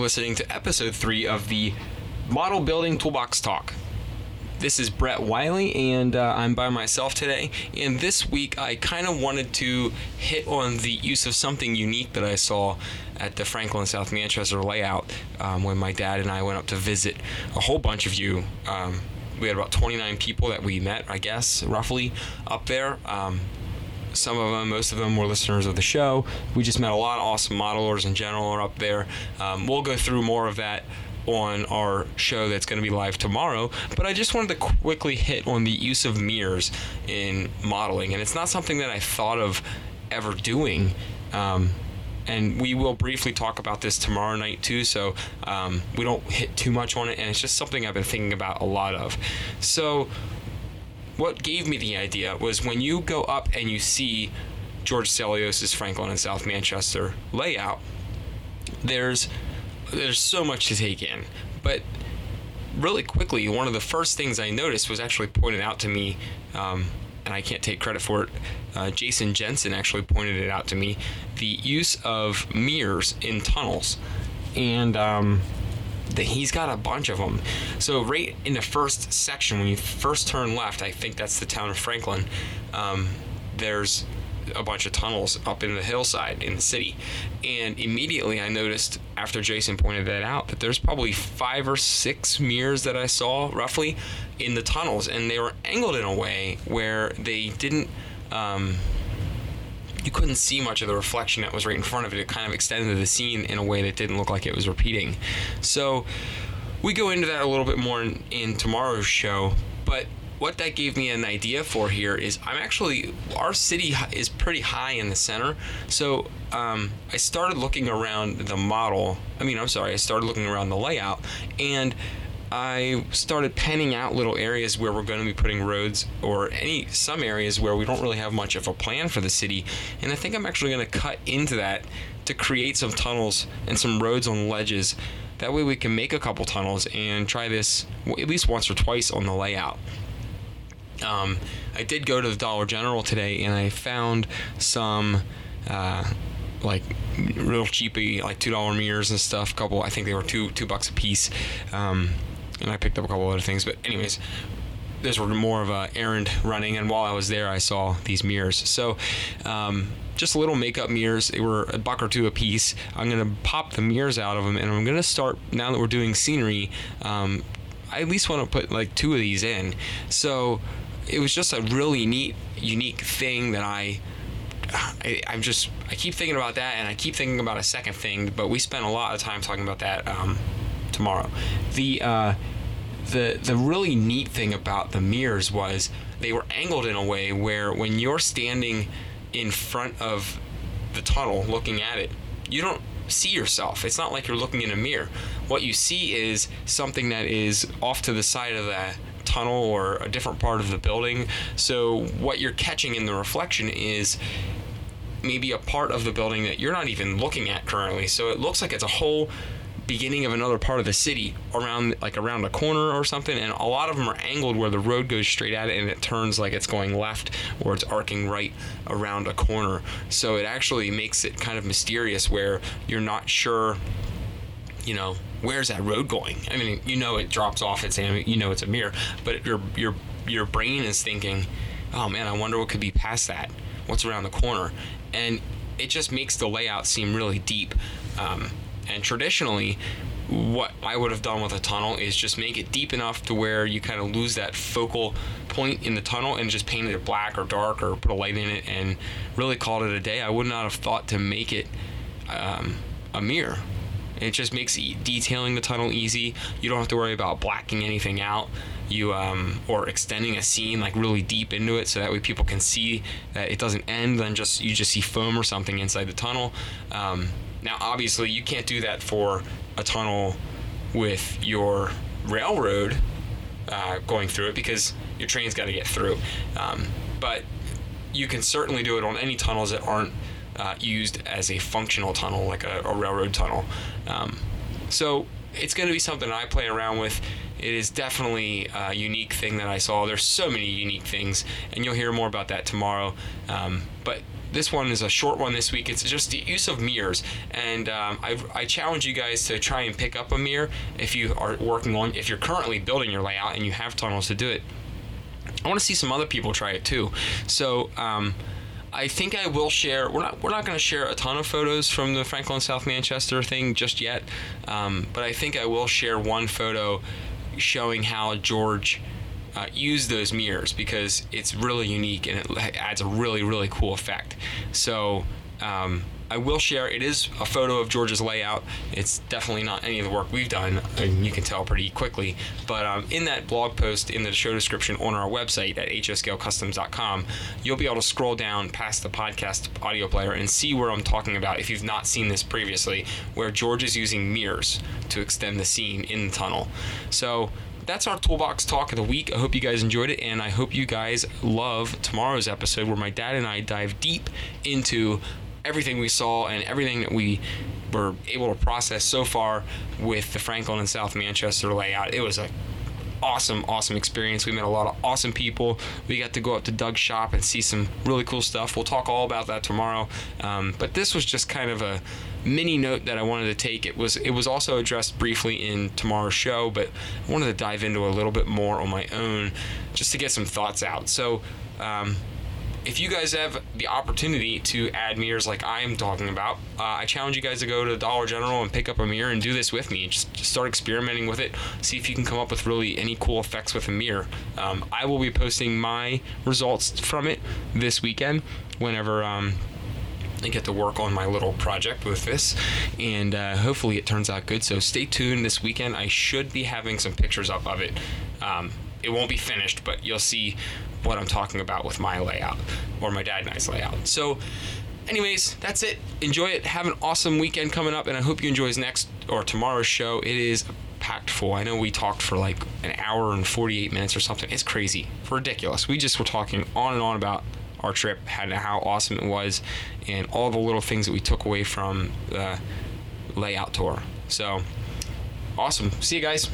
listening to episode three of the Model Building Toolbox Talk. This is Brett Wiley, and uh, I'm by myself today. And this week, I kind of wanted to hit on the use of something unique that I saw at the Franklin South Manchester layout um, when my dad and I went up to visit a whole bunch of you. Um, we had about 29 people that we met, I guess, roughly up there. Um, some of them, most of them were listeners of the show. We just met a lot of awesome modelers in general are up there. Um, we'll go through more of that on our show that's going to be live tomorrow. But I just wanted to quickly hit on the use of mirrors in modeling, and it's not something that I thought of ever doing. Um, and we will briefly talk about this tomorrow night too, so um, we don't hit too much on it. And it's just something I've been thinking about a lot of. So what gave me the idea was when you go up and you see George Sellios's Franklin and South Manchester layout, there's there's so much to take in. But really quickly, one of the first things I noticed was actually pointed out to me, um, and I can't take credit for it. Uh, Jason Jensen actually pointed it out to me the use of mirrors in tunnels. And um, that he's got a bunch of them. So right in the first section, when you first turn left, I think that's the town of Franklin. Um, there's a bunch of tunnels up in the hillside in the city, and immediately I noticed after Jason pointed that out that there's probably five or six mirrors that I saw roughly in the tunnels, and they were angled in a way where they didn't. Um, you couldn't see much of the reflection that was right in front of it. It kind of extended the scene in a way that didn't look like it was repeating. So we go into that a little bit more in, in tomorrow's show, but what that gave me an idea for here is I'm actually our city is pretty high in the center, so um, I started looking around the model. I mean, I'm sorry, I started looking around the layout, and I started penning out little areas where we're going to be putting roads or any some areas where we don't really have much of a plan for the city. And I think I'm actually going to cut into that to create some tunnels and some roads on ledges. That way we can make a couple tunnels and try this at least once or twice on the layout. Um, I did go to the Dollar General today and I found some uh, like real cheapy like two dollar mirrors and stuff. Couple, I think they were two two bucks a piece. Um, and I picked up a couple other things. But anyways, this were more of a errand running, and while I was there, I saw these mirrors. So. Um, just little makeup mirrors. They were a buck or two a piece. I'm gonna pop the mirrors out of them, and I'm gonna start now that we're doing scenery. Um, I at least want to put like two of these in. So it was just a really neat, unique thing that I I, am just I keep thinking about that, and I keep thinking about a second thing. But we spent a lot of time talking about that um, tomorrow. The uh, the the really neat thing about the mirrors was they were angled in a way where when you're standing in front of the tunnel looking at it, you don't see yourself. It's not like you're looking in a mirror. What you see is something that is off to the side of the tunnel or a different part of the building. So what you're catching in the reflection is maybe a part of the building that you're not even looking at currently. So it looks like it's a whole beginning of another part of the city around like around a corner or something and a lot of them are angled where the road goes straight at it and it turns like it's going left or it's arcing right around a corner. So it actually makes it kind of mysterious where you're not sure you know where's that road going? I mean you know it drops off it's you know it's a mirror but your your your brain is thinking oh man i wonder what could be past that. What's around the corner? And it just makes the layout seem really deep um, and traditionally, what I would have done with a tunnel is just make it deep enough to where you kind of lose that focal point in the tunnel and just paint it black or dark or put a light in it and really called it a day. I would not have thought to make it um, a mirror. It just makes detailing the tunnel easy. You don't have to worry about blacking anything out. You um, or extending a scene like really deep into it, so that way people can see that it doesn't end. Then just you just see foam or something inside the tunnel. Um, now, obviously, you can't do that for a tunnel with your railroad uh, going through it because your train's got to get through. Um, but you can certainly do it on any tunnels that aren't uh, used as a functional tunnel, like a, a railroad tunnel. Um, so it's going to be something I play around with. It is definitely a unique thing that I saw. There's so many unique things, and you'll hear more about that tomorrow. Um, but this one is a short one this week. It's just the use of mirrors, and um, I, I challenge you guys to try and pick up a mirror if you are working on, if you're currently building your layout and you have tunnels to do it. I want to see some other people try it too. So. Um, I think I will share. We're not we're not going to share a ton of photos from the Franklin South Manchester thing just yet, um, but I think I will share one photo showing how George uh, used those mirrors because it's really unique and it adds a really really cool effect. So. Um, I will share. It is a photo of George's layout. It's definitely not any of the work we've done, and you can tell pretty quickly. But um, in that blog post in the show description on our website at hscalecustoms.com, you'll be able to scroll down past the podcast audio player and see where I'm talking about if you've not seen this previously, where George is using mirrors to extend the scene in the tunnel. So that's our toolbox talk of the week. I hope you guys enjoyed it, and I hope you guys love tomorrow's episode where my dad and I dive deep into everything we saw and everything that we were able to process so far with the Franklin and South Manchester layout. It was a awesome, awesome experience. We met a lot of awesome people. We got to go up to Doug's shop and see some really cool stuff. We'll talk all about that tomorrow. Um, but this was just kind of a mini note that I wanted to take. It was it was also addressed briefly in tomorrow's show, but I wanted to dive into a little bit more on my own just to get some thoughts out. So. Um, if you guys have the opportunity to add mirrors like I am talking about, uh, I challenge you guys to go to Dollar General and pick up a mirror and do this with me. Just, just start experimenting with it. See if you can come up with really any cool effects with a mirror. Um, I will be posting my results from it this weekend whenever. Um, I get to work on my little project with this, and uh, hopefully it turns out good. So stay tuned this weekend. I should be having some pictures up of it. Um, it won't be finished, but you'll see what I'm talking about with my layout or my dad and I's layout. So, anyways, that's it. Enjoy it. Have an awesome weekend coming up, and I hope you enjoy his next or tomorrow's show. It is packed full. I know we talked for like an hour and 48 minutes or something. It's crazy, ridiculous. We just were talking on and on about our trip, and how awesome it was, and all the little things that we took away from the layout tour. So, awesome. See you guys.